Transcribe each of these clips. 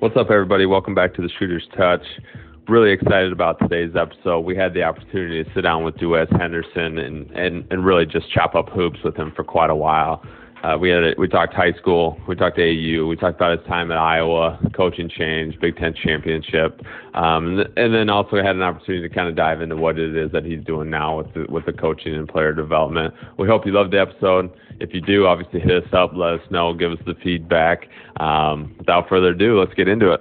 What's up, everybody? Welcome back to the Shooter's Touch. Really excited about today's episode. We had the opportunity to sit down with Duez Henderson and, and, and really just chop up hoops with him for quite a while. Uh, we had a, we talked high school, we talked AU, we talked about his time at Iowa, coaching change, Big Ten championship, um, and then also had an opportunity to kind of dive into what it is that he's doing now with the, with the coaching and player development. We hope you loved the episode. If you do, obviously hit us up, let us know, give us the feedback. Um, without further ado, let's get into it.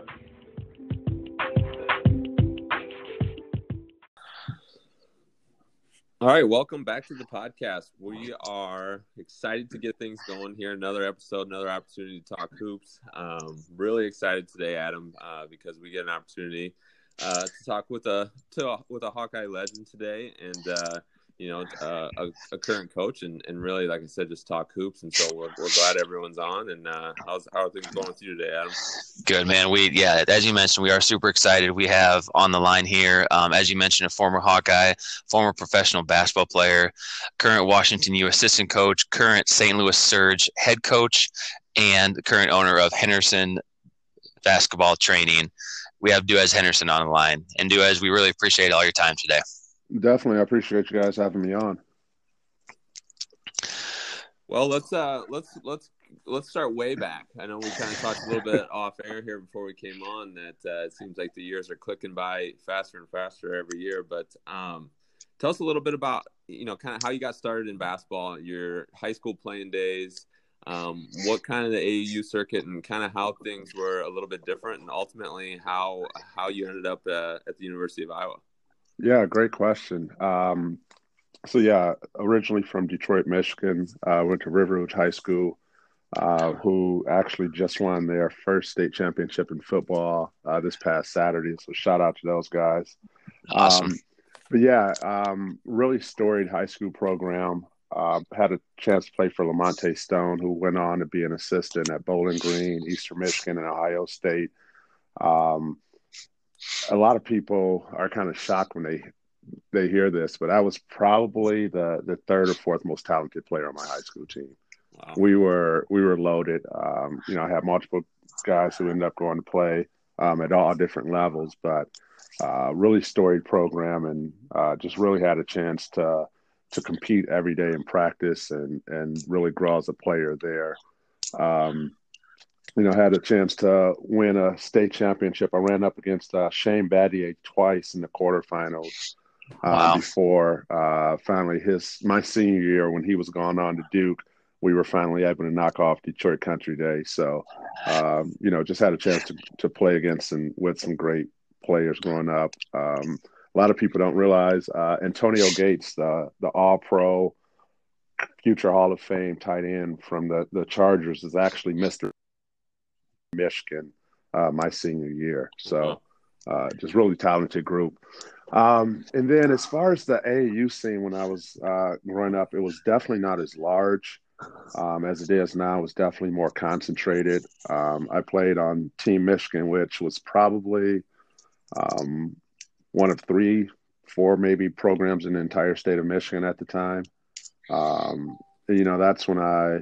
All right, welcome back to the podcast. We are excited to get things going here. Another episode, another opportunity to talk hoops. Um, really excited today, Adam, uh, because we get an opportunity uh, to talk with a to, with a Hawkeye legend today, and uh, you know, uh, a, a, current coach and, and really, like I said, just talk hoops. And so we're, we're glad everyone's on. And uh, how's, how are things going with you today, Adam? Good, man. We, yeah, as you mentioned, we are super excited. We have on the line here, um, as you mentioned, a former Hawkeye, former professional basketball player, current Washington U assistant coach, current St. Louis Surge head coach, and current owner of Henderson Basketball Training. We have Duez Henderson on the line. And Duez, we really appreciate all your time today. Definitely, I appreciate you guys having me on. Well, let's uh let's let's let's start way back. I know we kind of talked a little bit off air here before we came on that uh, it seems like the years are clicking by faster and faster every year. But um, tell us a little bit about you know kind of how you got started in basketball, your high school playing days, um, what kind of the AAU circuit, and kind of how things were a little bit different, and ultimately how how you ended up uh, at the University of Iowa. Yeah, great question. Um, so yeah, originally from Detroit, Michigan, uh, went to River Rouge High School, uh, who actually just won their first state championship in football uh, this past Saturday. So shout out to those guys. Awesome. Um, but yeah, um, really storied high school program. Uh, had a chance to play for Lamonte Stone, who went on to be an assistant at Bowling Green, Eastern Michigan, and Ohio State. Um, a lot of people are kind of shocked when they they hear this, but I was probably the the third or fourth most talented player on my high school team. Wow. We were we were loaded. Um, you know, I had multiple guys who ended up going to play um, at all different levels, but uh, really storied program and uh, just really had a chance to to compete every day in practice and and really grow as a player there. Um, you know, had a chance to win a state championship. I ran up against uh, Shane Battier twice in the quarterfinals uh, wow. before uh, finally his my senior year when he was going on to Duke. We were finally able to knock off Detroit Country Day. So, um, you know, just had a chance to, to play against and with some great players growing up. Um, a lot of people don't realize uh, Antonio Gates, the the All Pro, future Hall of Fame tight end from the the Chargers, is actually Mister Michigan uh, my senior year. So uh, just really talented group. Um, and then as far as the AAU scene when I was uh, growing up, it was definitely not as large um, as it is now. It was definitely more concentrated. Um, I played on Team Michigan, which was probably um, one of three, four maybe programs in the entire state of Michigan at the time. Um, you know, that's when I,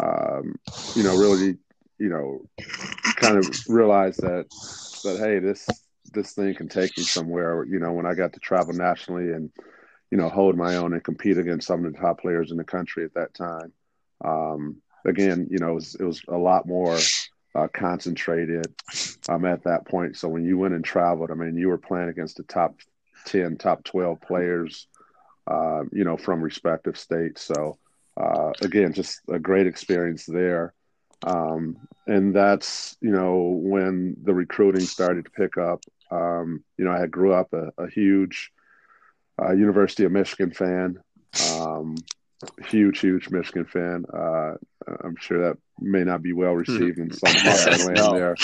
um, you know, really you know, kind of realized that that hey, this this thing can take me somewhere. You know, when I got to travel nationally and you know hold my own and compete against some of the top players in the country at that time. Um, again, you know, it was, it was a lot more uh, concentrated um, at that point. So when you went and traveled, I mean, you were playing against the top ten, top twelve players, uh, you know, from respective states. So uh, again, just a great experience there. Um, and that's, you know, when the recruiting started to pick up. Um, you know, I had grew up a, a huge uh, University of Michigan fan, um, huge, huge Michigan fan. Uh, I'm sure that may not be well received in some part land there.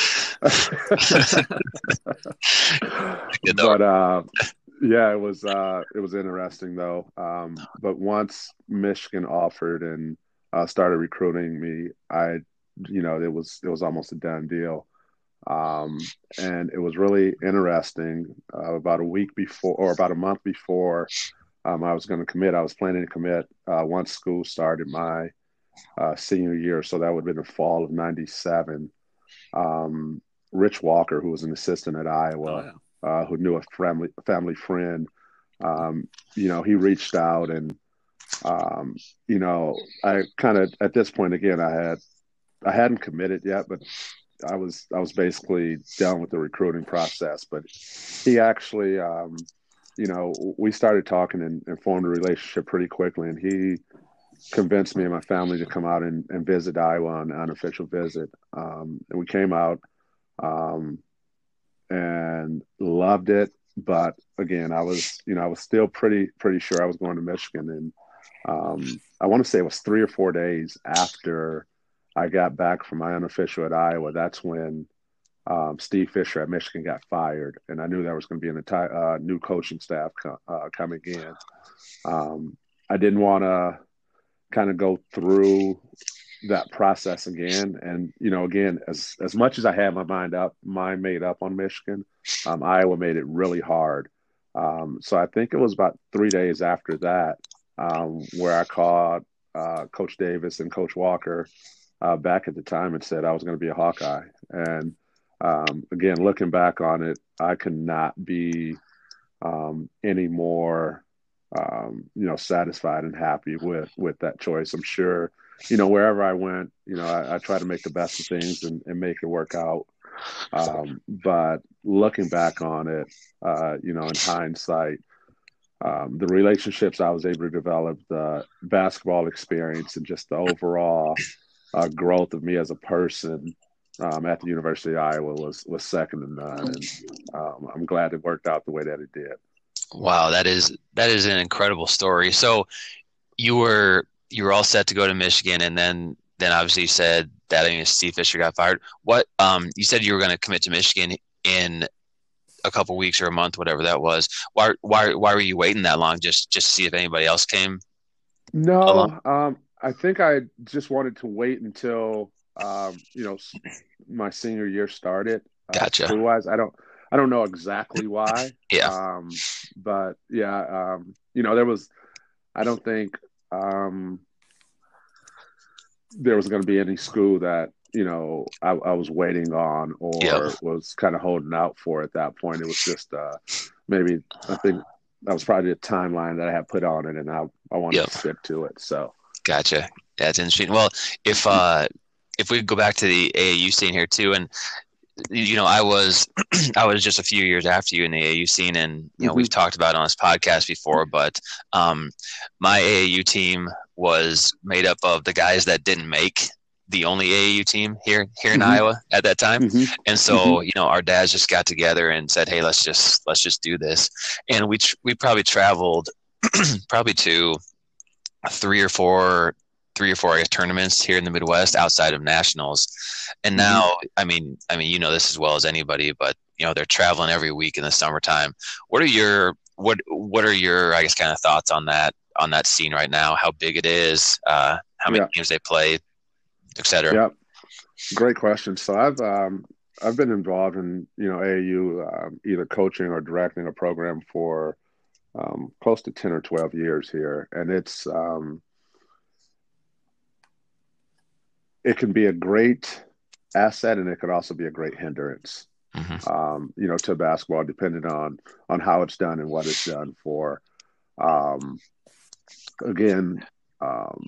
but uh, yeah, it was uh, it was interesting though. Um, but once Michigan offered and uh, started recruiting me, I you know, it was it was almost a done deal. Um, and it was really interesting. Uh, about a week before, or about a month before, um, I was going to commit. I was planning to commit uh, once school started my uh, senior year, so that would have been the fall of '97. Um, Rich Walker, who was an assistant at Iowa, oh, yeah. uh, who knew a family family friend. Um, you know, he reached out and um, you know, I kind of at this point again, I had I hadn't committed yet, but I was I was basically done with the recruiting process. But he actually, um, you know, we started talking and, and, formed a relationship pretty quickly, and he convinced me and my family to come out and, and visit Iowa on an official visit. Um, and we came out um, and loved it. But again, I was, you know, I was still pretty pretty sure I was going to Michigan, and um, I want to say it was three or four days after I got back from my unofficial at Iowa. That's when um, Steve Fisher at Michigan got fired, and I knew there was going to be an entire uh, new coaching staff co- uh, coming in. Um, I didn't want to kind of go through that process again, and you know, again, as as much as I had my mind up, mind made up on Michigan, um, Iowa made it really hard. Um, so I think it was about three days after that um, where I called uh, Coach Davis and Coach Walker uh, back at the time and said I was going to be a Hawkeye. And um, again, looking back on it, I could not be um, any more, um, you know, satisfied and happy with with that choice. I'm sure, you know, wherever I went, you know, I, I try to make the best of things and, and make it work out. Um, but looking back on it, uh, you know, in hindsight, um, the relationships I was able to develop, the basketball experience, and just the overall uh, growth of me as a person um, at the University of Iowa was was second to none, and um, I'm glad it worked out the way that it did. Wow, that is that is an incredible story. So you were you were all set to go to Michigan, and then then obviously you said that I mean, Steve Fisher got fired. What um, you said you were going to commit to Michigan in a couple weeks or a month, whatever that was. Why why why were you waiting that long? Just just to see if anybody else came. No, um, I think I just wanted to wait until um, you know my senior year started. Uh, gotcha. Uh, wise, I don't I don't know exactly why. yeah. Um, but yeah, um, you know, there was I don't think um, there was going to be any school that you know I, I was waiting on or yep. was kind of holding out for at that point. It was just uh, maybe I think that was probably the timeline that I had put on it, and I I wanted yep. to stick to it. So gotcha. That's interesting. Well, if uh, if we go back to the AAU scene here too, and you know, I was I was just a few years after you in the AAU scene, and you know, mm-hmm. we've talked about on this podcast before, but um, my AAU team was made up of the guys that didn't make the only AAU team here here in mm-hmm. Iowa at that time. Mm-hmm. And so, mm-hmm. you know, our dads just got together and said, "Hey, let's just let's just do this." And we tr- we probably traveled probably to three or four three or four guess, tournaments here in the Midwest outside of nationals. And mm-hmm. now, I mean, I mean, you know this as well as anybody, but you know, they're traveling every week in the summertime. What are your what what are your I guess kind of thoughts on that on that scene right now? How big it is? Uh, how many yeah. games they play? etc. Yep, great question. So I've um, I've been involved in you know AAU um, either coaching or directing a program for um, close to ten or twelve years here, and it's um, it can be a great asset, and it could also be a great hindrance. Mm-hmm. Um, you know, to basketball, depending on on how it's done and what it's done for. Um, again, um,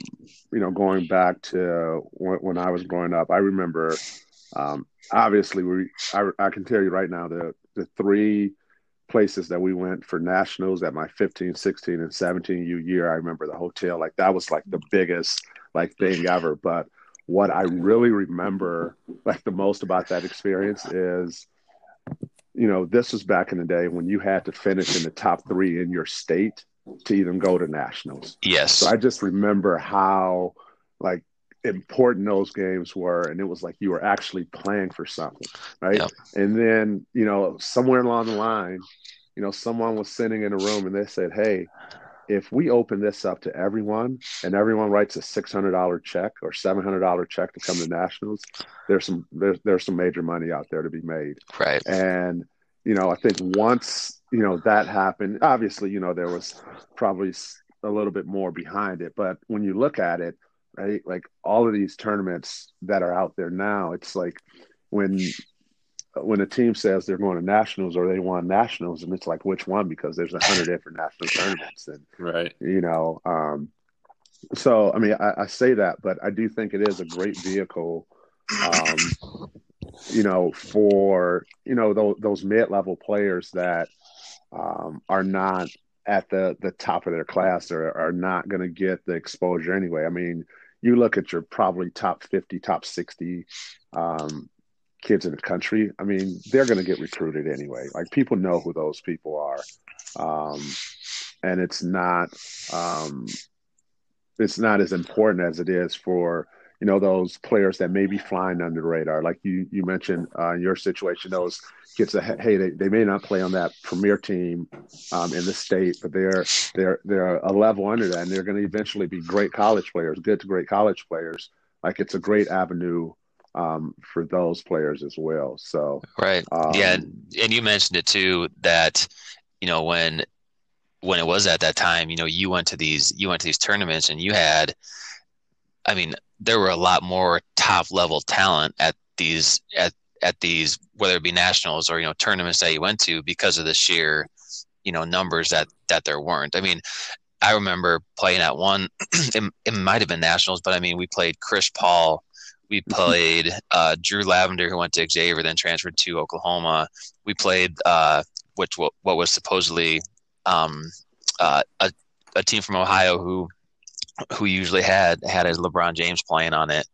you know, going back to when, when, I was growing up, I remember, um, obviously, we, I, I, can tell you right now the, the three places that we went for nationals at my 15, 16, and 17 U year, I remember the hotel, like that was like the biggest like thing ever. But what I really remember like the most about that experience is, you know, this was back in the day when you had to finish in the top three in your state to even go to nationals. Yes. So I just remember how like important those games were and it was like you were actually playing for something right? Yep. and then you know somewhere along the line you know someone was sitting in a room and they said hey if we open this up to everyone and everyone writes a $600 check or $700 check to come to nationals there's some there's, there's some major money out there to be made. Right. And you know i think once you know that happened obviously you know there was probably a little bit more behind it but when you look at it right? Like all of these tournaments that are out there now it's like when when a team says they're going to nationals or they won nationals, and it's like which one? Because there's a hundred different national tournaments, and right, you know, um, so I mean, I, I, say that, but I do think it is a great vehicle, um, you know, for you know those, those mid level players that um, are not at the the top of their class or are not going to get the exposure anyway. I mean, you look at your probably top fifty, top sixty um, kids in the country. I mean, they're going to get recruited anyway. Like people know who those people are, um, and it's not um, it's not as important as it is for you know those players that may be flying under the radar. Like you you mentioned uh, in your situation those kids that hey they, they may not play on that premier team um, in the state but they're they're they're a level under that and they're going to eventually be great college players good to great college players. Like it's a great avenue um, for those players as well. So right. Um, yeah and you mentioned it too that you know when when it was at that time, you know, you went to these you went to these tournaments and you had I mean, there were a lot more top level talent at these at at these whether it be nationals or you know tournaments that you went to because of the sheer you know numbers that that there weren't. I mean, I remember playing at one. it, it might have been nationals, but I mean, we played Chris Paul. We played uh, Drew Lavender, who went to Xavier, then transferred to Oklahoma. We played uh, which what, what was supposedly um, uh, a, a team from Ohio who who usually had had his LeBron James playing on it,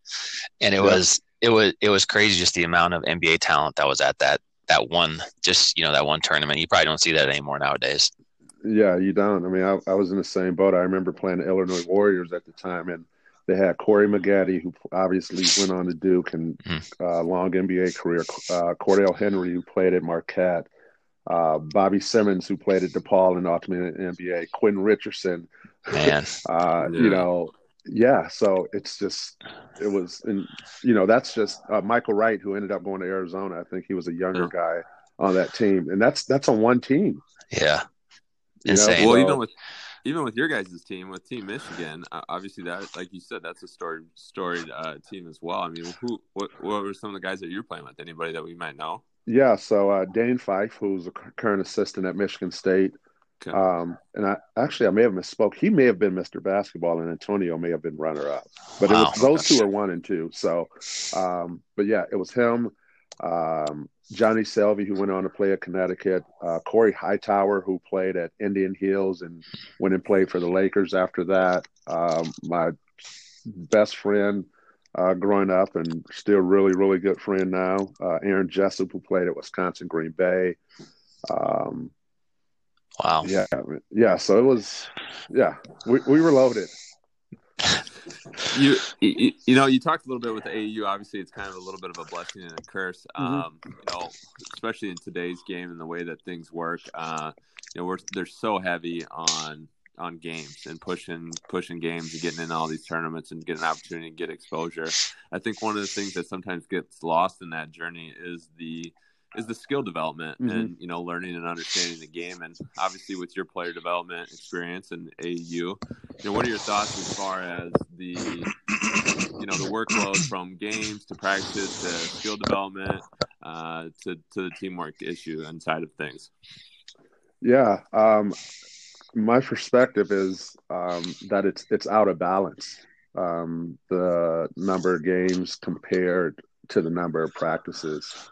and it yeah. was it was it was crazy just the amount of NBA talent that was at that that one just you know that one tournament. You probably don't see that anymore nowadays. Yeah, you don't. I mean, I, I was in the same boat. I remember playing the Illinois Warriors at the time, and they had Corey Maggette, who obviously went on to Duke and mm-hmm. uh, long NBA career. Uh, Cordell Henry, who played at Marquette uh, Bobby Simmons, who played at DePaul and ultimately in the NBA, Quinn Richardson. Man, uh, yeah. you know, yeah. So it's just, it was, and you know, that's just uh, Michael Wright, who ended up going to Arizona. I think he was a younger yeah. guy on that team, and that's that's on one team. Yeah, insane. Know? Well, even with even with your guys' team, with Team Michigan, obviously that, like you said, that's a storied storied uh, team as well. I mean, who, what, what were some of the guys that you're playing with? Anybody that we might know? Yeah, so uh, Dane Fife, who's a current assistant at Michigan State, okay. um, and I actually I may have misspoke. He may have been Mr. Basketball, and Antonio may have been runner up. But wow. it was, those two are one and two. So, um, but yeah, it was him, um, Johnny Selvey, who went on to play at Connecticut, uh, Corey Hightower, who played at Indian Hills and went and played for the Lakers after that. Um, my best friend uh, growing up and still really, really good friend now. Uh, Aaron Jessup, who played at Wisconsin Green Bay. Um, wow. Yeah. Yeah. So it was, yeah, we, we were loaded. you, you, you know you talked a little bit with the AAU. Obviously, it's kind of a little bit of a blessing and a curse. Mm-hmm. Um, you know, especially in today's game and the way that things work. Uh, you know, we're they're so heavy on on games and pushing pushing games and getting in all these tournaments and getting an opportunity to get exposure. I think one of the things that sometimes gets lost in that journey is the is the skill development mm-hmm. and you know learning and understanding the game and obviously with your player development experience and AU, you know what are your thoughts as far as the you know the workload from games to practice to skill development uh, to to the teamwork issue inside of things? Yeah, um, my perspective is um, that it's it's out of balance. Um, the number of games compared to the number of practices,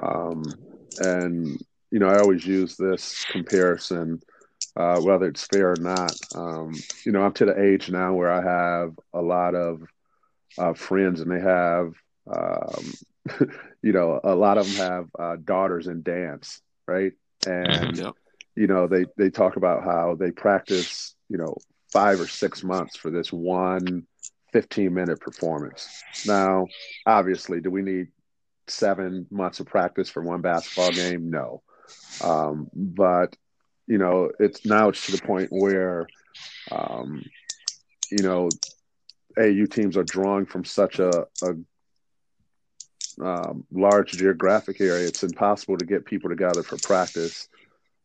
um, and you know I always use this comparison, uh, whether it's fair or not. Um, you know I'm to the age now where I have a lot of uh, friends, and they have um, you know a lot of them have uh, daughters in dance, right? And yep you know they they talk about how they practice you know five or six months for this one 15 minute performance now obviously do we need seven months of practice for one basketball game no um, but you know it's now it's to the point where um, you know AU teams are drawing from such a, a um, large geographic area it's impossible to get people together for practice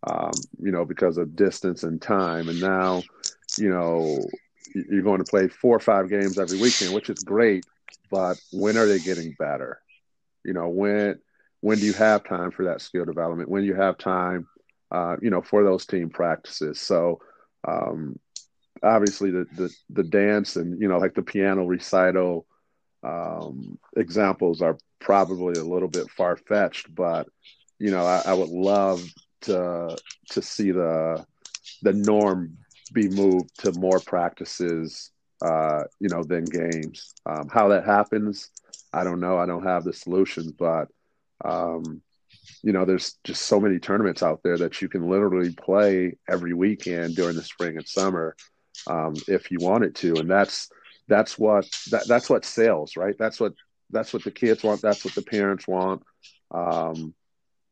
um, you know, because of distance and time. And now, you know, you're going to play four or five games every weekend, which is great. But when are they getting better? You know, when when do you have time for that skill development? When you have time, uh, you know, for those team practices. So um, obviously the, the the dance and you know like the piano recital um, examples are probably a little bit far fetched, but you know I, I would love to to see the the norm be moved to more practices, uh, you know, than games. Um, how that happens, I don't know. I don't have the solution, but um, you know, there's just so many tournaments out there that you can literally play every weekend during the spring and summer um, if you wanted to, and that's that's what that, that's what sells, right? That's what that's what the kids want. That's what the parents want, um,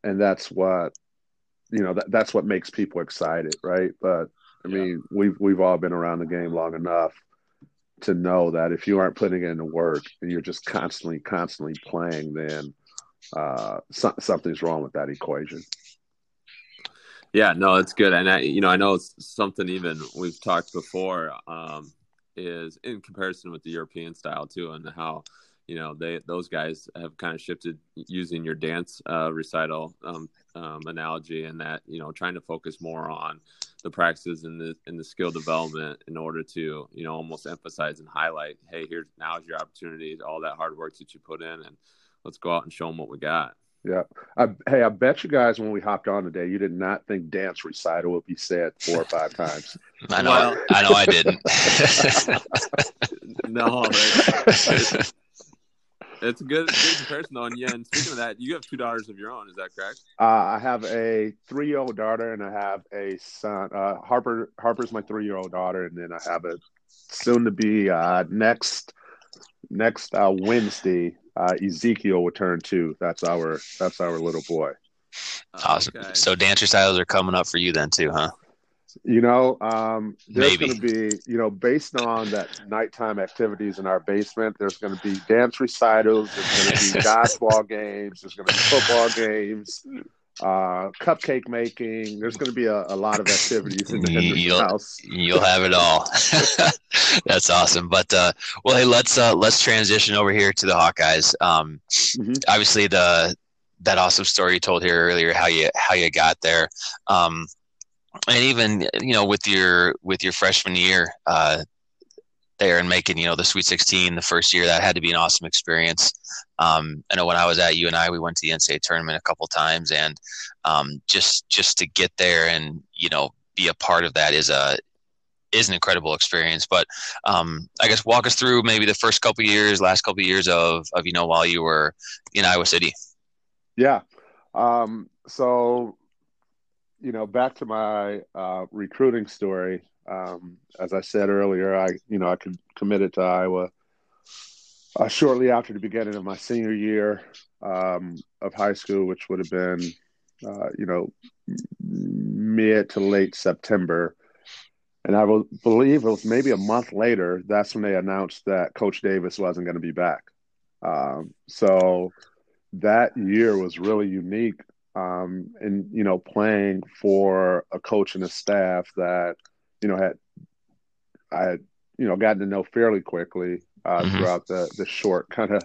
and that's what you know. That, that's what makes people excited, right? But I mean, yeah. we've we've all been around the game long enough to know that if you aren't putting in the work and you're just constantly, constantly playing, then uh, so, something's wrong with that equation. Yeah, no, it's good, and I, you know, I know it's something even we've talked before um, is in comparison with the European style too, and how you know they those guys have kind of shifted using your dance uh, recital um, um, analogy, and that you know trying to focus more on the practices and the and the skill development in order to you know almost emphasize and highlight, hey, here's now's your opportunity, all that hard work that you put in, and let's go out and show them what we got. Yeah. I, hey, I bet you guys when we hopped on today, you did not think dance recital would be said four or five times. I know. Well, I know. I didn't. no. It's, it's a good, good comparison, though. And yeah, and speaking of that, you have two daughters of your own. Is that correct? Uh, I have a three-year-old daughter, and I have a son. Uh, Harper. Harper's my three-year-old daughter, and then I have a soon-to-be uh, next next uh, Wednesday uh, Ezekiel will turn two. That's our that's our little boy. Awesome. Okay. So dancer styles are coming up for you then too, huh? You know, um, there's going to be, you know, based on that nighttime activities in our basement, there's going to be dance recitals, there's going to be basketball games, there's going to be football games, uh, cupcake making. There's going to be a, a lot of activities in the you'll, house. You'll have it all. That's awesome. But uh, well, hey, let's uh, let's transition over here to the Hawkeyes. Um, mm-hmm. Obviously, the that awesome story you told here earlier, how you how you got there, um, and even you know with your with your freshman year, uh, there and making you know the Sweet 16 the first year. That had to be an awesome experience. Um, I know when I was at UNI, we went to the NCAA tournament a couple times, and um, just just to get there and you know be a part of that is a is an incredible experience. But um, I guess walk us through maybe the first couple years, last couple years of of you know while you were in Iowa City. Yeah. Um, so you know, back to my uh, recruiting story um, as I said earlier, I you know I could committed to Iowa uh, shortly after the beginning of my senior year um, of high school, which would have been uh, you know mid to late September. And I will believe it was maybe a month later. That's when they announced that Coach Davis wasn't going to be back. Um, so that year was really unique, um, and you know, playing for a coach and a staff that you know had I had you know gotten to know fairly quickly uh, mm-hmm. throughout the the short kind of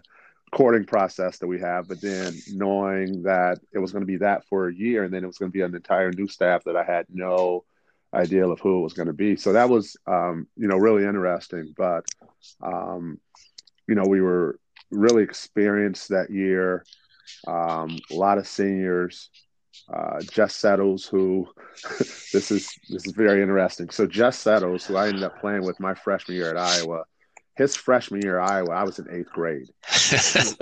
courting process that we have, but then knowing that it was going to be that for a year, and then it was going to be an entire new staff that I had no idea of who it was going to be. So that was um, you know really interesting. But um, you know we were really experienced that year. Um, a lot of seniors, uh, Jess Settles, who this is this is very interesting. So Jess Settles, who I ended up playing with my freshman year at Iowa, his freshman year at Iowa, I was in eighth grade. so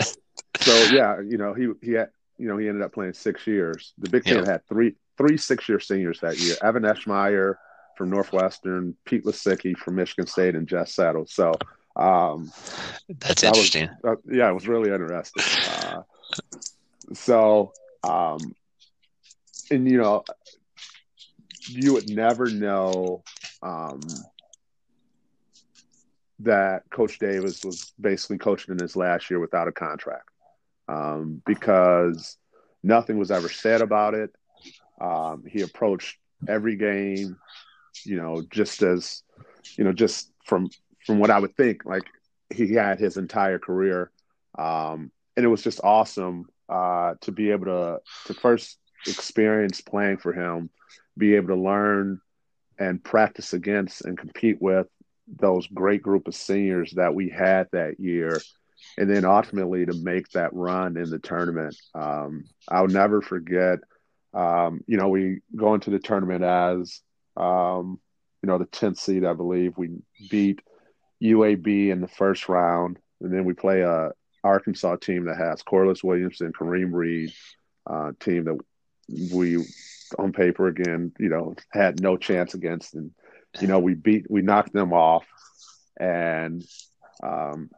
yeah, you know he he had you know he ended up playing six years. The Big Ten had three three six year seniors that year: Evan Eschmeyer from Northwestern, Pete Lisicky from Michigan State, and Jess Settles. So um, that's that interesting. Was, uh, yeah, it was really interesting. Uh, so um, and you know, you would never know um, that Coach Davis was basically coaching in his last year without a contract um, because nothing was ever said about it. Um, he approached every game, you know, just as you know, just from from what I would think, like he had his entire career, um, and it was just awesome uh, to be able to to first experience playing for him, be able to learn and practice against and compete with those great group of seniors that we had that year, and then ultimately to make that run in the tournament. Um, I'll never forget. Um, you know, we go into the tournament as um, you know the tenth seed, I believe. We beat UAB in the first round, and then we play a Arkansas team that has Corliss Williamson, Kareem Reed, uh, team that we on paper again, you know, had no chance against, and you know we beat, we knocked them off, and um,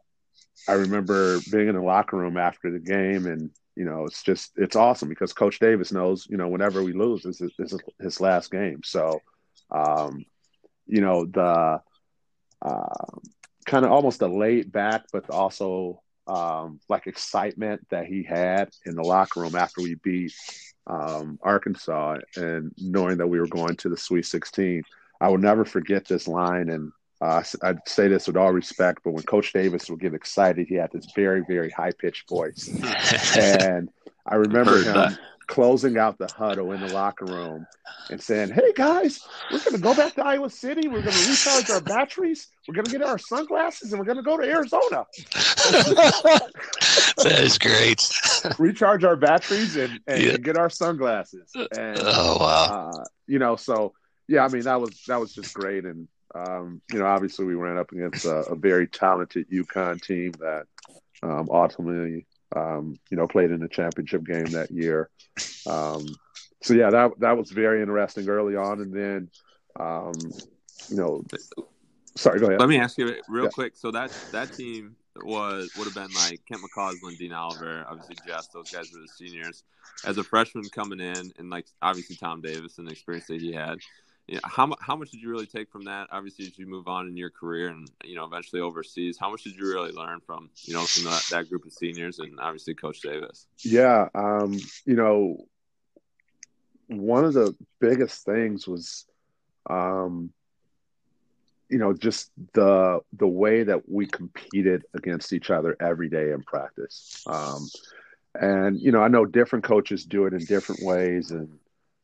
I remember being in the locker room after the game, and you know, it's just it's awesome because Coach Davis knows, you know, whenever we lose, this is, this is his last game, so um, you know the uh, kind of almost a laid back, but also um, like excitement that he had in the locker room after we beat um, Arkansas and knowing that we were going to the Sweet 16. I will never forget this line. And uh, I'd say this with all respect, but when Coach Davis would get excited, he had this very, very high pitched voice. and I remember him that closing out the huddle in the locker room and saying, Hey guys, we're going to go back to Iowa City. We're going to recharge our batteries. We're going to get our sunglasses and we're going to go to Arizona. that is great. recharge our batteries and, and, yeah. get our sunglasses. And, oh, wow. Uh, you know, so yeah, I mean, that was, that was just great. And, um, you know, obviously we ran up against a, a very talented UConn team that um, ultimately um, you know, played in the championship game that year. Um, so yeah, that that was very interesting early on, and then, um, you know, sorry, go ahead. Let me ask you real yeah. quick. So that that team was would have been like Kent McCausland, Dean Oliver, obviously Jess. Those guys were the seniors. As a freshman coming in, and like obviously Tom Davis and the experience that he had, yeah, how how much did you really take from that? Obviously, as you move on in your career and you know eventually overseas, how much did you really learn from you know from that, that group of seniors and obviously Coach Davis? Yeah, um, you know, one of the biggest things was, um, you know, just the the way that we competed against each other every day in practice. Um, and you know, I know different coaches do it in different ways, and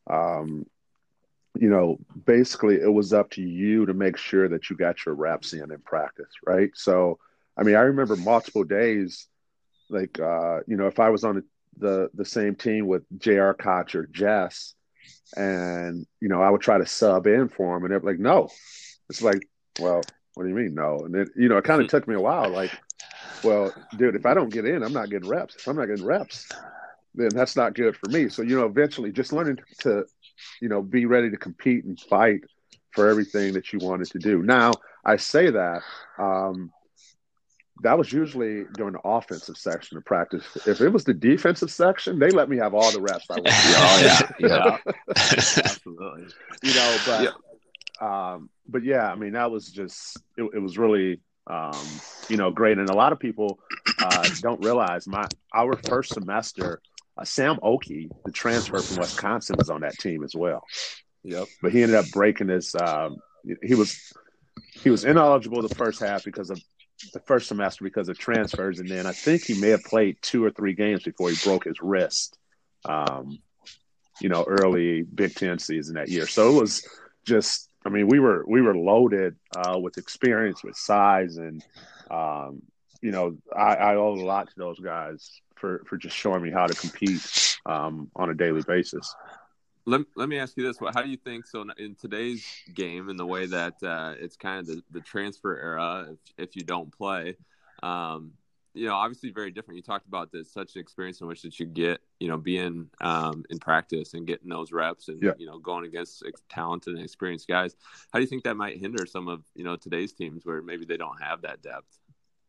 um, you know, basically it was up to you to make sure that you got your reps in in practice, right? So, I mean, I remember multiple days, like, uh, you know, if I was on the the same team with J.R. Koch or Jess, and you know, I would try to sub in for him, and they're like, "No," it's like, "Well, what do you mean, no?" And then, you know, it kind of took me a while, like, "Well, dude, if I don't get in, I'm not getting reps. If I'm not getting reps, then that's not good for me." So, you know, eventually, just learning to you know, be ready to compete and fight for everything that you wanted to do. Now, I say that um, that was usually during the offensive section of practice. If it was the defensive section, they let me have all the reps I wanted. oh yeah, yeah, absolutely. You know, but yeah. Um, but yeah, I mean, that was just it, it was really um, you know great, and a lot of people uh, don't realize my our first semester uh, Sam Okey, the transfer from Wisconsin, was on that team as well. Yep. But he ended up breaking his. Um, he was he was ineligible the first half because of the first semester because of transfers, and then I think he may have played two or three games before he broke his wrist. Um, you know, early Big Ten season that year. So it was just. I mean, we were we were loaded uh, with experience, with size, and um, you know, I, I owe a lot to those guys for for just showing me how to compete um, on a daily basis. Let, let me ask you this: How do you think so in today's game, in the way that uh, it's kind of the, the transfer era, if, if you don't play, um, you know, obviously very different. You talked about this such an experience in which that you get, you know, being um, in practice and getting those reps, and yeah. you know, going against talented and experienced guys. How do you think that might hinder some of you know today's teams where maybe they don't have that depth?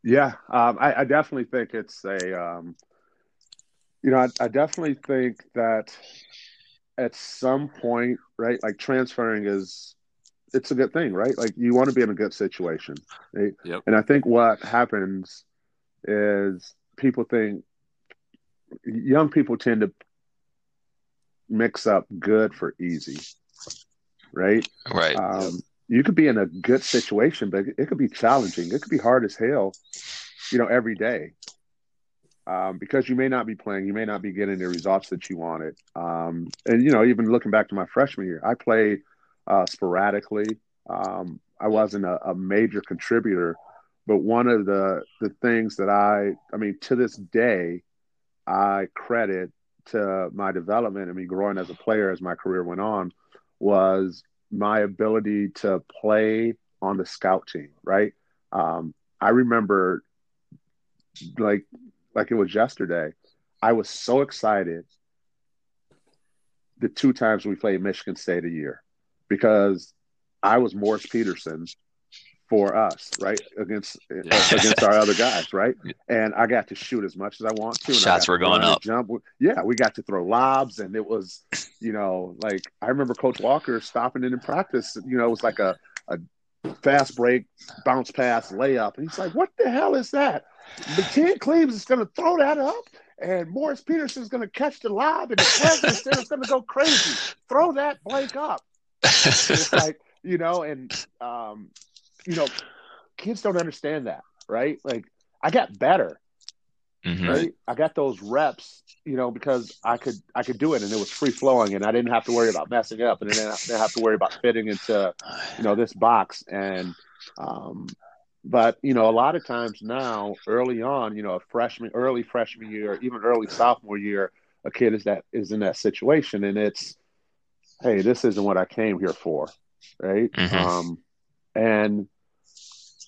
Yeah, um, I, I, definitely think it's a um, you know, I, I definitely think that at some point, right, like transferring is it's a good thing, right? Like you want to be in a good situation. Right? Yep. And I think what happens is people think young people tend to mix up good for easy, right? Right. Um, you could be in a good situation, but it could be challenging. It could be hard as hell, you know, every day. Um, because you may not be playing, you may not be getting the results that you wanted. Um, and you know, even looking back to my freshman year, I played uh, sporadically. Um, I wasn't a, a, major contributor, but one of the the things that I, I mean, to this day, I credit to my development. I mean, growing as a player as my career went on, was my ability to play on the scout team. Right. Um, I remember, like, like it was yesterday. I was so excited the two times we played Michigan State a year because I was Morris Peterson for us, right? Against against our other guys, right? And I got to shoot as much as I want to. Shots were going up. Jump. Yeah, we got to throw lobs, and it was, you know, like I remember Coach Walker stopping it in practice. You know, it was like a a fast break, bounce pass, layup, and he's like, "What the hell is that?" But Mateen Cleaves is going to throw that up, and Morris Peterson is going to catch the lob, and the president is going to go crazy. Throw that blank up. it's like you know, and um, you know, kids don't understand that, right? Like I got better, mm-hmm. right? I got those reps, you know, because I could I could do it, and it was free flowing, and I didn't have to worry about messing up, and then I didn't have to worry about fitting into, you know, this box, and um, but you know, a lot of times now, early on, you know, a freshman, early freshman year, even early sophomore year, a kid is that is in that situation, and it's, hey, this isn't what I came here for, right? Mm-hmm. Um, and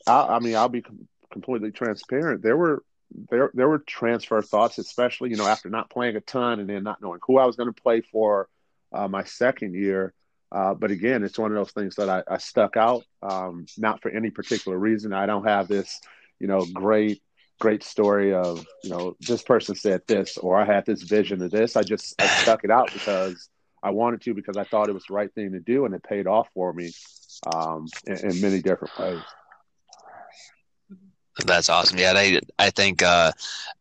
I, I, mean, I'll be com- completely transparent. There were there there were transfer thoughts, especially you know after not playing a ton and then not knowing who I was going to play for uh, my second year. Uh, but again, it's one of those things that I, I stuck out, um, not for any particular reason. I don't have this, you know, great, great story of, you know, this person said this or I had this vision of this. I just I stuck it out because I wanted to because I thought it was the right thing to do and it paid off for me um, in, in many different ways. That's awesome. Yeah, I I think uh,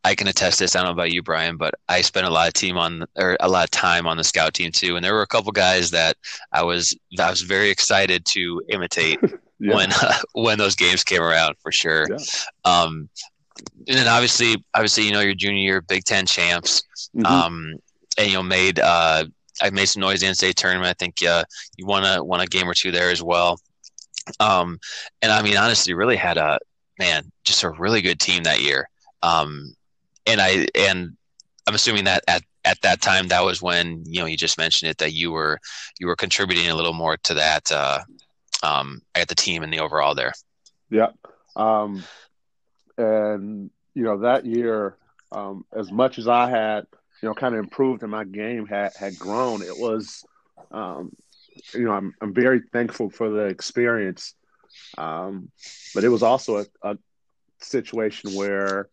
I can attest this. I don't know about you, Brian, but I spent a lot of team on or a lot of time on the scout team too, and there were a couple guys that I was I was very excited to imitate yeah. when uh, when those games came around for sure. Yeah. Um, and then obviously, obviously, you know, your junior year Big Ten champs, mm-hmm. um, and you know made uh, I made some noise in the state tournament. I think uh, you won a won a game or two there as well. Um, and I mean, honestly, really had a man, just a really good team that year. Um, and I and I'm assuming that at at that time that was when you know you just mentioned it that you were you were contributing a little more to that uh, um, at the team and the overall there. Yeah, um, and you know that year, um, as much as I had you know kind of improved and my game had had grown, it was um, you know I'm I'm very thankful for the experience um, but it was also a, a situation where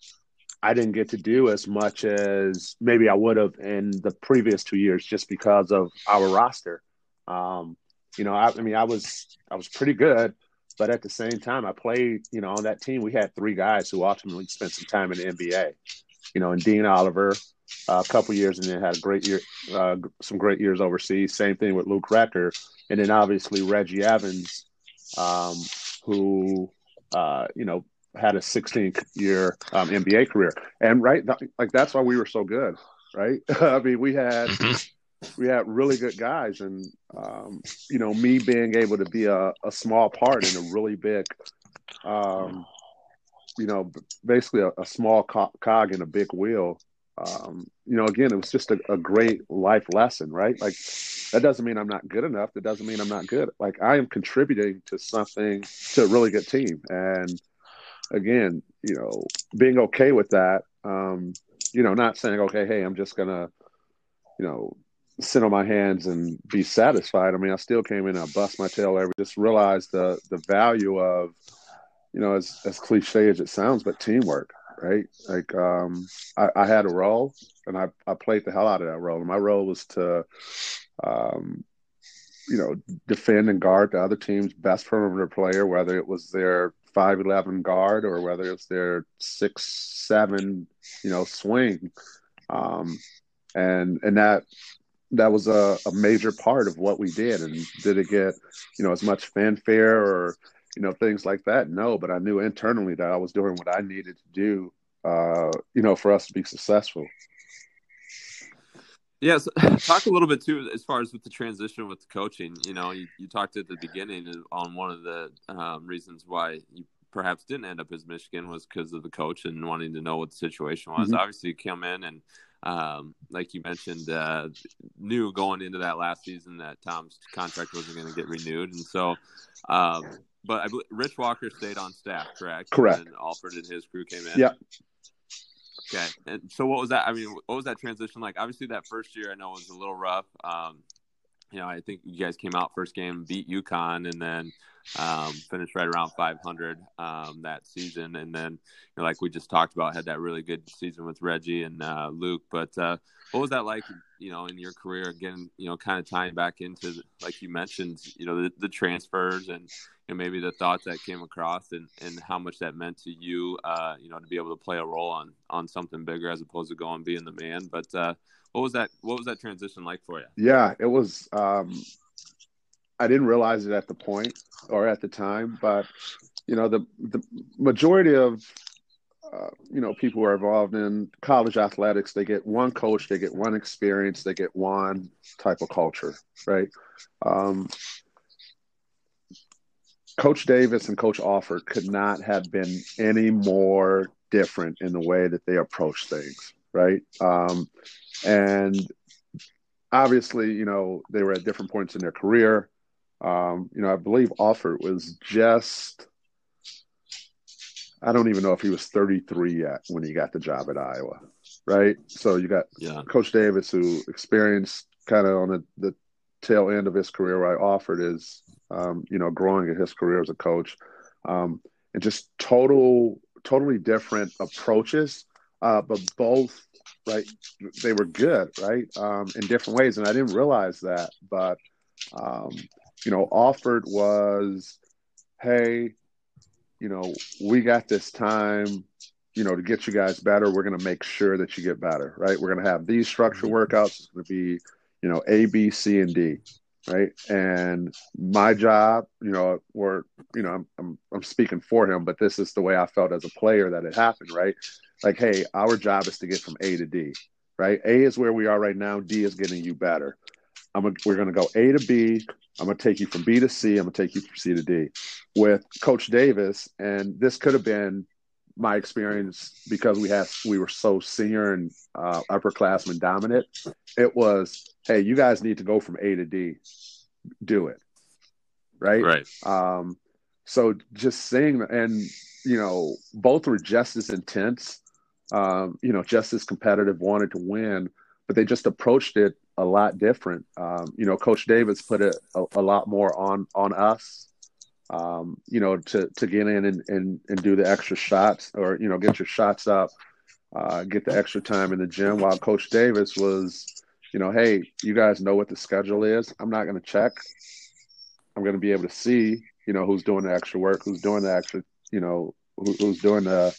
I didn't get to do as much as maybe I would have in the previous two years just because of our roster. Um, you know, I, I, mean, I was I was pretty good, but at the same time, I played. You know, on that team, we had three guys who ultimately spent some time in the NBA. You know, and Dean Oliver, uh, a couple years, and then had a great year, uh, some great years overseas. Same thing with Luke Recker, and then obviously Reggie Evans, um, who uh, you know had a 16 year um, NBA career, and right, like that's why we were so good, right? I mean, we had mm-hmm. we had really good guys, and um, you know, me being able to be a, a small part in a really big, um, you know, basically a, a small cog in a big wheel um, you know, again, it was just a, a, great life lesson, right? Like that doesn't mean I'm not good enough. That doesn't mean I'm not good. Like I am contributing to something to a really good team. And again, you know, being okay with that, um, you know, not saying, okay, hey, I'm just gonna, you know, sit on my hands and be satisfied. I mean, I still came in, I bust my tail every just realized the the value of, you know, as as cliche as it sounds, but teamwork right? Like um, I, I, had a role, and I, I played the hell out of that role. And my role was to, um, you know, defend and guard the other team's best perimeter player, whether it was their five eleven guard or whether it's their six seven, you know, swing. Um, and and that that was a, a major part of what we did. And did it get, you know, as much fanfare or you know things like that no but i knew internally that i was doing what i needed to do uh, you know, for us to be successful. Yeah, so talk a little bit too as far as with the transition with the coaching. You know, you, you talked at the beginning on one of the um, reasons why you perhaps didn't end up as Michigan was because of the coach and wanting to know what the situation was. Mm-hmm. Obviously, you come in and um, like you mentioned, uh, knew going into that last season that Tom's contract wasn't going to get renewed, and so. Um, but I Rich Walker stayed on staff, correct? Correct. And Alford and his crew came in. Yeah. Okay. And so, what was that? I mean, what was that transition like? Obviously, that first year I know was a little rough. Um, you know, I think you guys came out first game, beat UConn, and then um, finished right around 500 um, that season. And then, you know, like we just talked about, had that really good season with Reggie and uh, Luke. But uh, what was that like, you know, in your career? Again, you know, kind of tying back into, like you mentioned, you know, the, the transfers and you know, maybe the thoughts that came across and, and how much that meant to you, uh, you know, to be able to play a role on on something bigger as opposed to going being the man. But uh, what was that? What was that transition like for you? Yeah, it was. Um, I didn't realize it at the point or at the time, but you know, the the majority of uh, you know people who are involved in college athletics, they get one coach, they get one experience, they get one type of culture, right? Um, Coach Davis and Coach Alford could not have been any more different in the way that they approach things, right? Um, and obviously, you know, they were at different points in their career. Um, you know, I believe Alford was just, I don't even know if he was 33 yet when he got the job at Iowa, right? So you got yeah. Coach Davis, who experienced kind of on the, the tail end of his career, right? Alford is, um, you know, growing in his career as a coach, um, and just total, totally different approaches, uh, but both right? They were good, right? Um, in different ways, and I didn't realize that. But um, you know, Alford was, hey, you know, we got this time, you know, to get you guys better. We're going to make sure that you get better, right? We're going to have these structure mm-hmm. workouts. It's going to be, you know, A, B, C, and D, right? And my job, you know, or you know, I'm, I'm I'm speaking for him, but this is the way I felt as a player that it happened, right? like, hey, our job is to get from A to D, right? A is where we are right now. D is getting you better. I'm a, we're going to go A to B. I'm going to take you from B to C. I'm going to take you from C to D. With Coach Davis, and this could have been my experience because we had we were so senior and uh, upperclassmen dominant. It was, hey, you guys need to go from A to D. Do it, right? Right. Um, so just saying, and you know, both were just as intense um, you know, just as competitive, wanted to win, but they just approached it a lot different. Um, you know, Coach Davis put it a, a lot more on on us. Um, you know, to to get in and, and and do the extra shots, or you know, get your shots up, uh, get the extra time in the gym. While Coach Davis was, you know, hey, you guys know what the schedule is. I'm not going to check. I'm going to be able to see, you know, who's doing the extra work, who's doing the extra, you know, who, who's doing the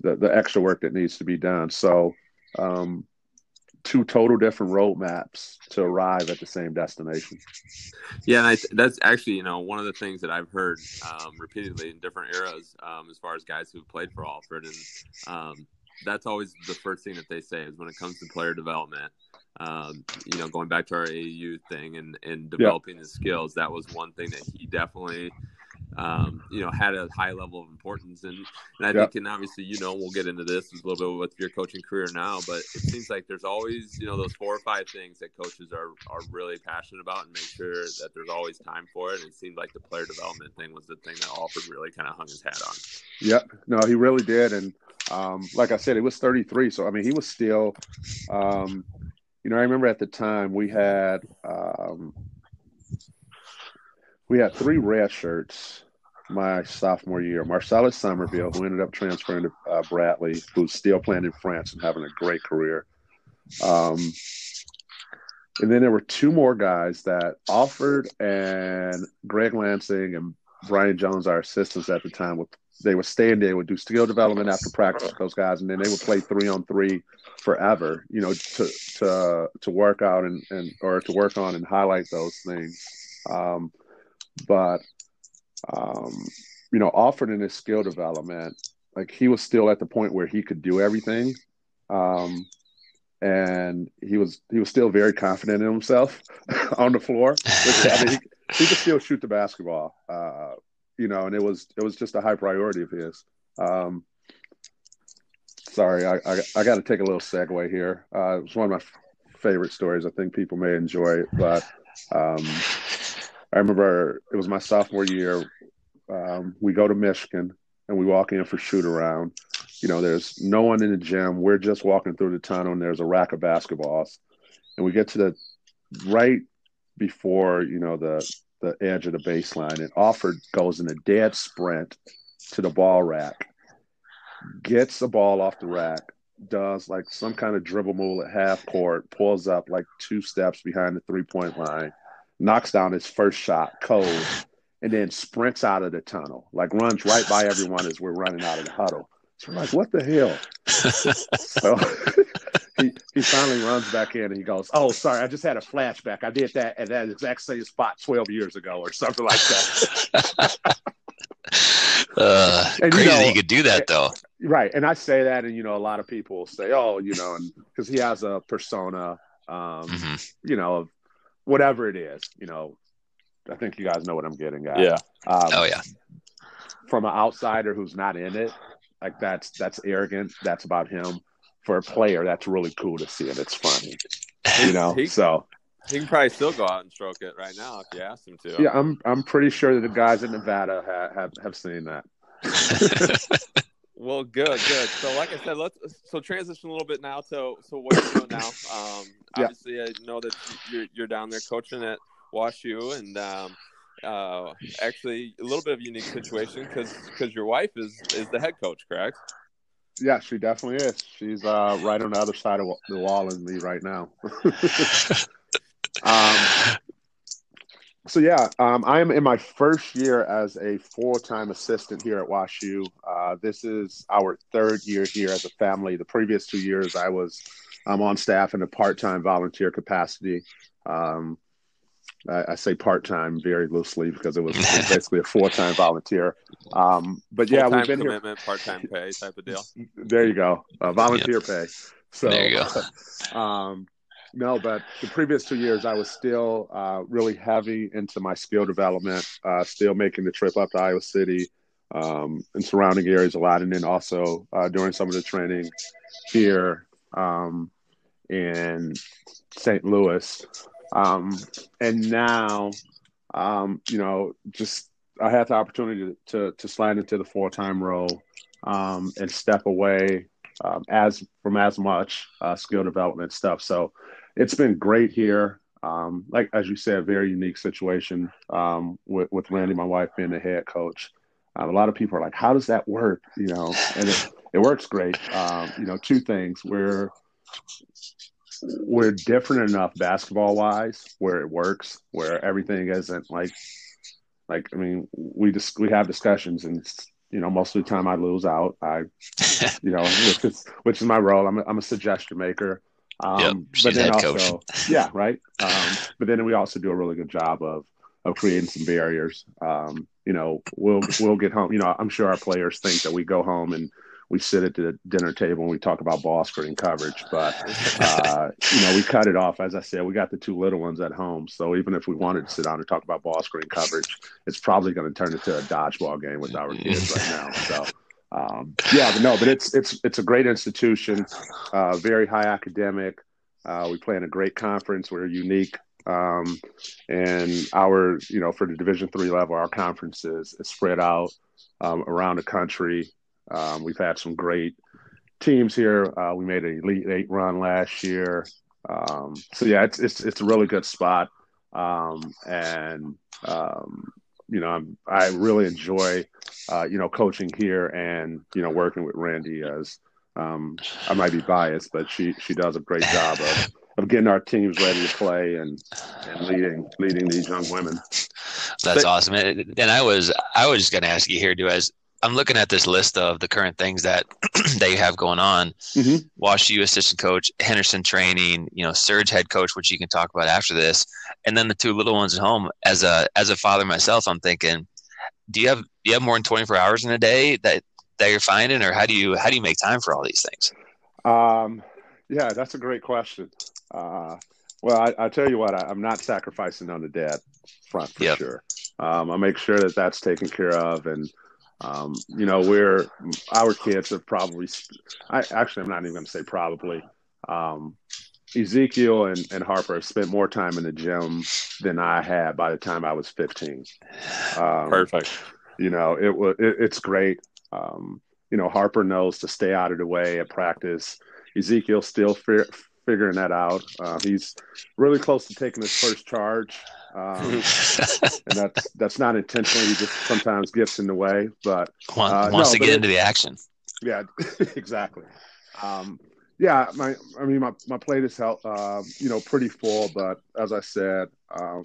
the, the extra work that needs to be done. So, um, two total different roadmaps to arrive at the same destination. Yeah, and I, that's actually you know one of the things that I've heard um, repeatedly in different eras um, as far as guys who've played for Alford, and um, that's always the first thing that they say is when it comes to player development. Um, you know, going back to our AU thing and and developing his skills, that was one thing that he definitely um, you know, had a high level of importance. And, and I yep. think, and obviously, you know, we'll get into this a little bit with your coaching career now, but it seems like there's always, you know, those four or five things that coaches are, are really passionate about and make sure that there's always time for it. And it seemed like the player development thing was the thing that Alford really kind of hung his hat on. Yep. No, he really did. And um, like I said, it was 33. So, I mean, he was still, um, you know, I remember at the time we had, um, we had three red shirts my sophomore year. Marcellus Somerville, who ended up transferring to uh, Bradley, who's still playing in France and having a great career. Um, and then there were two more guys that Alford, and Greg Lansing and Brian Jones, our assistants at the time, would they would stay in there, would do skill development after practice with those guys, and then they would play three on three forever, you know, to to to work out and, and or to work on and highlight those things. Um, but um, you know, Alford in his skill development, like he was still at the point where he could do everything. Um, and he was he was still very confident in himself on the floor. Which, I mean, he, he, could still shoot the basketball, uh, you know, and it was it was just a high priority of his. Um, sorry, I I, I got to take a little segue here. Uh, it's one of my f- favorite stories. I think people may enjoy it, but um, I remember it was my sophomore year. Um, we go to Michigan and we walk in for shoot around. You know, there's no one in the gym. We're just walking through the tunnel and there's a rack of basketballs. And we get to the right before, you know, the the edge of the baseline and Alford goes in a dead sprint to the ball rack, gets the ball off the rack, does like some kind of dribble move at half court, pulls up like two steps behind the three point line, knocks down his first shot, cold, and then sprints out of the tunnel, like runs right by everyone as we're running out of the huddle. So we're like, what the hell? so he, he finally runs back in and he goes, Oh, sorry, I just had a flashback. I did that at that exact same spot 12 years ago or something like that. uh, and, crazy you know, he could do that though. Right. And I say that, and you know, a lot of people say, Oh, you know, and because he has a persona, um, mm-hmm. you know, of whatever it is, you know, I think you guys know what I'm getting at. Yeah. Um, oh yeah. From an outsider who's not in it, like that's that's arrogant. That's about him. For a player, that's really cool to see, and it's funny. You know, he, so he can probably still go out and stroke it right now if you ask him to. Yeah, I'm I'm pretty sure that the guys in Nevada have have, have seen that. well, good, good. So, like I said, let's so transition a little bit now to so what you're doing now. Um, obviously, yeah. I know that you're you're down there coaching at WashU, and um, uh, actually a little bit of a unique situation because because your wife is is the head coach, correct? Yeah, she definitely is. She's uh, right on the other side of the wall in me right now. um, so yeah, um, I am in my first year as a full-time assistant here at WashU. Uh, this is our third year here as a family. The previous two years, I was um, on staff in a part-time volunteer capacity. Um, I, I say part time very loosely because it was, it was basically a full time volunteer. Um, but yeah, we've been commitment, part time pay type of deal. There you go, uh, volunteer pay. So there you go. um, no, but the previous two years, I was still uh, really heavy into my skill development, uh, still making the trip up to Iowa City um, and surrounding areas a lot, and then also uh, doing some of the training here um, in St. Louis. Um, and now, um, you know, just I had the opportunity to to, to slide into the full time role um, and step away um, as from as much uh, skill development stuff. So it's been great here. Um, like as you said, a very unique situation um, with with Randi, my wife, being the head coach. Um, a lot of people are like, "How does that work?" You know, and it, it works great. Um, you know, two things: we're we're different enough basketball wise where it works, where everything isn't like like I mean, we just we have discussions and you know, most of the time I lose out. I you know, which is which is my role. I'm a, I'm a suggestion maker. Um, yep, but then also, coach. yeah, right. Um, but then we also do a really good job of of creating some barriers. Um, you know, we'll we'll get home. You know, I'm sure our players think that we go home and we sit at the dinner table and we talk about ball screen coverage. But uh, you know, we cut it off. As I said, we got the two little ones at home, so even if we wanted to sit down and talk about ball screen coverage, it's probably going to turn into a dodgeball game with our kids right now. So. Um, yeah, but no, but it's it's it's a great institution, uh, very high academic. Uh, we play in a great conference. We're unique um, and our you know for the division three level our conference is, is spread out um, around the country um, we've had some great teams here. Uh, we made an Elite Eight run last year. Um, so yeah, it's, it's it's a really good spot, um, and um, you know I'm, i really enjoy uh, you know coaching here and you know working with Randi as um, I might be biased, but she she does a great job of of getting our teams ready to play and and leading leading these young women. That's but, awesome. And I was I was going to ask you here, do as I'm looking at this list of the current things that they have going on. Mm-hmm. Wash U assistant coach, Henderson training, you know, Surge head coach, which you can talk about after this, and then the two little ones at home. As a as a father myself, I'm thinking, do you have do you have more than 24 hours in a day that that you're finding, or how do you how do you make time for all these things? Um, yeah, that's a great question. Uh, well, I, I tell you what, I, am not sacrificing on the dad front for yep. sure. Um, I make sure that that's taken care of, and um, you know, we're our kids have probably. I actually, I'm not even going to say probably. Um, Ezekiel and, and Harper have spent more time in the gym than I had by the time I was 15. Um, Perfect. You know, it was it, it's great. Um, you know, Harper knows to stay out of the way at practice. Ezekiel still fi- figuring that out. Uh, he's really close to taking his first charge, um, and that's that's not intentionally. He just sometimes gets in the way, but uh, wants no, to get into the action. Yeah, exactly. Um, yeah, my I mean my my plate is held, uh, you know pretty full, but as I said, um,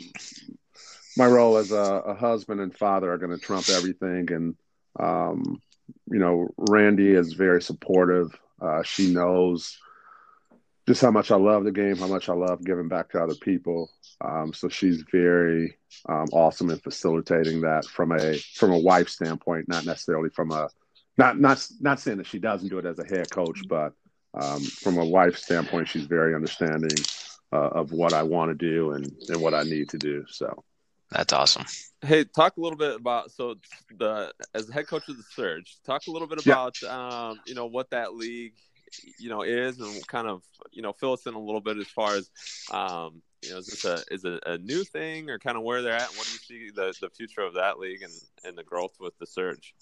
my role as a, a, husband and father are going to trump everything, and um, you know Randi is very supportive. Uh, she knows just how much I love the game, how much I love giving back to other people. Um, so she's very um, awesome in facilitating that from a from a wife standpoint, not necessarily from a not not not saying that she doesn't do it as a head coach, but um, from a wife standpoint, she's very understanding uh, of what I want to do and, and what I need to do. So that's awesome. Hey, talk a little bit about so the as the head coach of the Surge. Talk a little bit about yeah. um, you know what that league you know is and kind of you know fill us in a little bit as far as um, you know is this a is it a new thing or kind of where they're at? What do you see the the future of that league and and the growth with the Surge?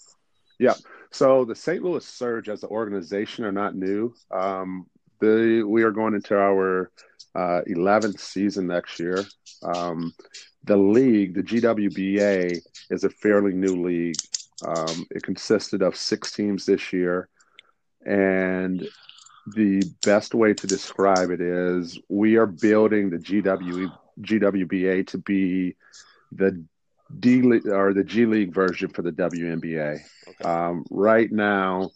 Yeah. So the St. Louis Surge as an organization are not new. Um, the, we are going into our uh, 11th season next year. Um, the league, the GWBA, is a fairly new league. Um, it consisted of six teams this year. And the best way to describe it is we are building the GW, GWBA to be the D or the G League version for the WNBA. Okay. Um, right now,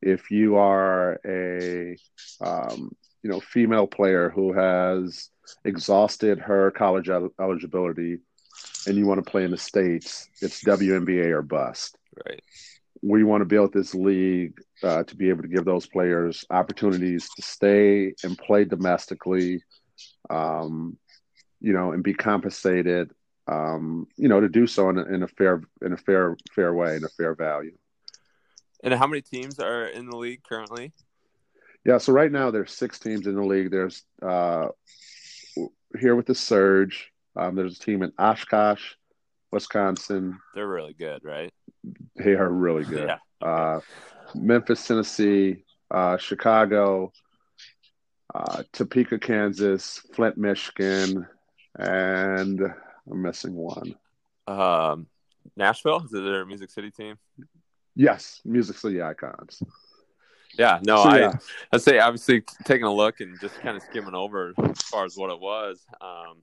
if you are a um, you know female player who has exhausted her college el- eligibility and you want to play in the states, it's WNBA or bust. Right. We want to build this league uh, to be able to give those players opportunities to stay and play domestically, um, you know, and be compensated um, you know, to do so in a, in a fair in a fair fair way in a fair value. And how many teams are in the league currently? Yeah, so right now there's six teams in the league. There's uh, here with the Surge. Um, there's a team in Oshkosh, Wisconsin. They're really good, right? They are really good. yeah. Uh, Memphis, Tennessee, uh, Chicago, uh, Topeka, Kansas, Flint, Michigan, and I'm missing one. Um, Nashville is it their Music City team? Yes, Music City Icons. Yeah, no, so, I yeah. I'd say obviously taking a look and just kind of skimming over as far as what it was. Um,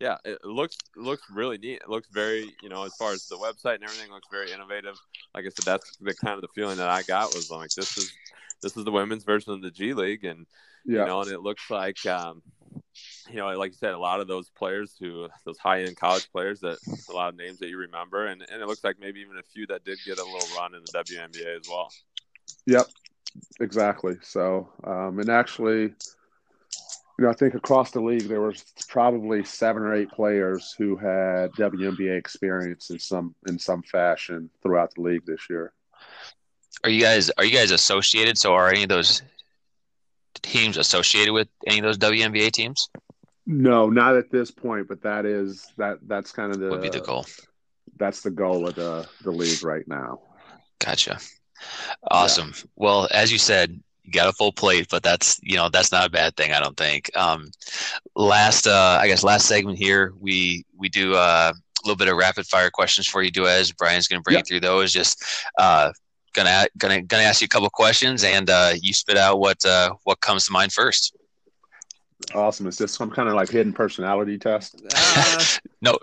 yeah, it looks looks really neat. It looks very, you know, as far as the website and everything looks very innovative. Like I said, that's the kind of the feeling that I got was like this is this is the women's version of the G League, and yeah. you know, and it looks like um, you know, like you said, a lot of those players who those high end college players that a lot of names that you remember, and, and it looks like maybe even a few that did get a little run in the WNBA as well. Yep, exactly. So, um, and actually, you know, I think across the league there was probably seven or eight players who had WNBA experience in some in some fashion throughout the league this year. Are you guys are you guys associated? So are any of those teams associated with any of those WNBA teams? No, not at this point, but that is that that's kind of the would be the goal. That's the goal of the the league right now. Gotcha. Awesome. Yeah. Well, as you said, you got a full plate, but that's you know that's not a bad thing. I don't think. Um, last, uh, I guess, last segment here, we we do uh, a little bit of rapid fire questions for you, Duez. Brian's going to bring you through those. Just uh, gonna gonna gonna ask you a couple questions, and uh, you spit out what uh, what comes to mind first. Awesome. Is this some kind of like hidden personality test? Uh, no,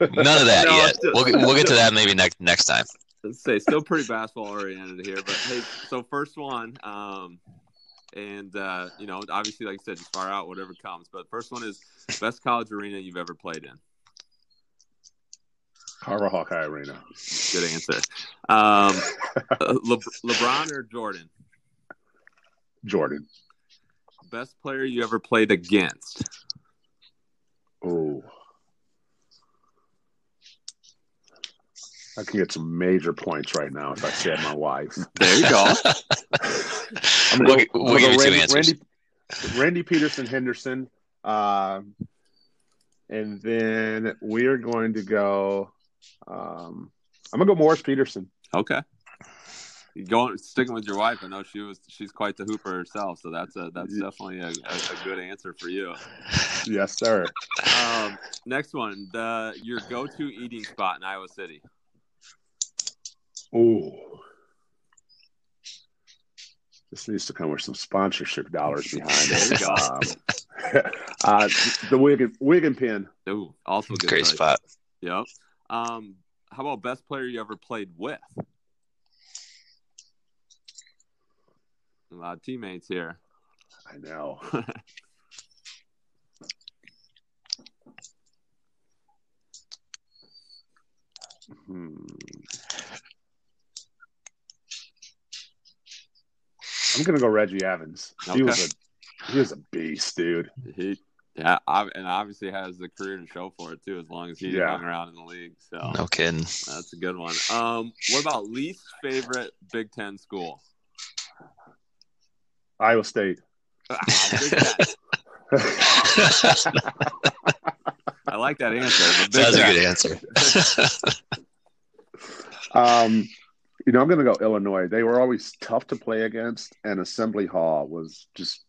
none of that no, yet. Still, we'll we'll get to that maybe next next time. Let's say still pretty basketball oriented here, but hey, so first one, um, and uh, you know, obviously, like I said, just far out whatever comes. But first one is best college arena you've ever played in. Carver Hawkeye Arena. Good answer. Um, Le- LeBron or Jordan? Jordan. Best player you ever played against? Oh. I can get some major points right now if I said my wife. There you go. I'm gonna We'll, go, we'll I'm give you go two Randi, answers. Randi, Randi Peterson Henderson. Uh, and then we're going to go. Um, I'm gonna go Morris Peterson. Okay. You're going sticking with your wife? I know she was she's quite the hooper herself, so that's a that's definitely a, a, a good answer for you. Yes, sir. Um, next one, the your go-to eating spot in Iowa City. Ooh. This needs to come with some sponsorship dollars behind it. Um, uh, the wig and, Wig and Pen. Ooh, also a good. Great choice. spot. Yep. Um, how about best player you ever played with? A lot of teammates here. I know. Hmm. I'm gonna go Reggie Evans. He was a he was a beast, dude. He, yeah, and obviously has the career to show for it too, as long as he's Yeah. hung around in the league. So No kidding. that's a good one. Um, what about least favorite Big Ten school? Iowa State. Ah, Big Ten. I like that answer. That's a good answer. um, you know, I'm gonna go Illinois. They were always tough to play against, and Assembly Hall was just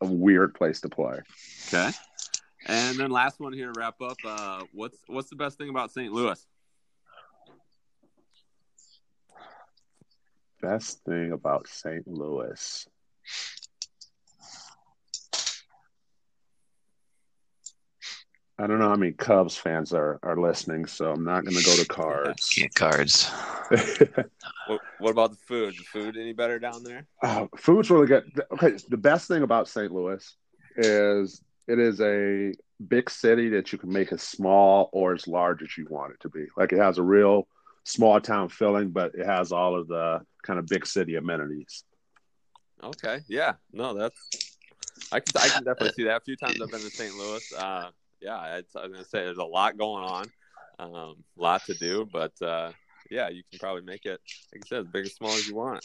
a weird place to play. Okay. And then last one here to wrap up. Uh, what's what's the best thing about St. Louis? Best thing about St. Louis. I don't know how many Cubs fans are, are listening, so I'm not going to go to cards. Cards. What, what about the food? The food any better down there? Uh, food's really good. Okay, the best thing about St. Louis is it is a big city that you can make as small or as large as you want it to be. Like it has a real small town feeling, but it has all of the kind of big city amenities. Okay. Yeah. No, that's I can I can definitely see that. A few times I've been to St. Louis. Uh, yeah, I was gonna say there's a lot going on, um, a lot to do, but uh, yeah, you can probably make it like I said, as big as small as you want.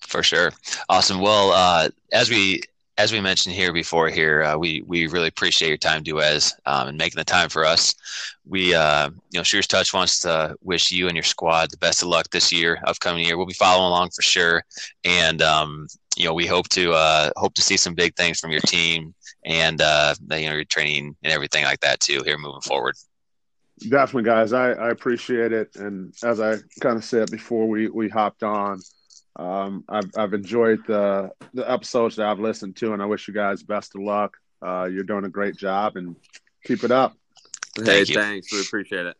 For sure. Awesome. Well, uh, as we as we mentioned here before, here uh, we we really appreciate your time, Duez, um, and making the time for us. We, uh, you know, Shooters Touch wants to wish you and your squad the best of luck this year, upcoming year. We'll be following along for sure, and um, you know, we hope to uh, hope to see some big things from your team and uh, you know your training and everything like that too here moving forward definitely guys. I, I appreciate it. And as i kind of said before we we hopped on. Um, I've, I've enjoyed the the episodes that i've listened to and i wish you guys best of luck. Uh, you're doing a great job and keep it up. Thank hey you. thanks. We appreciate it.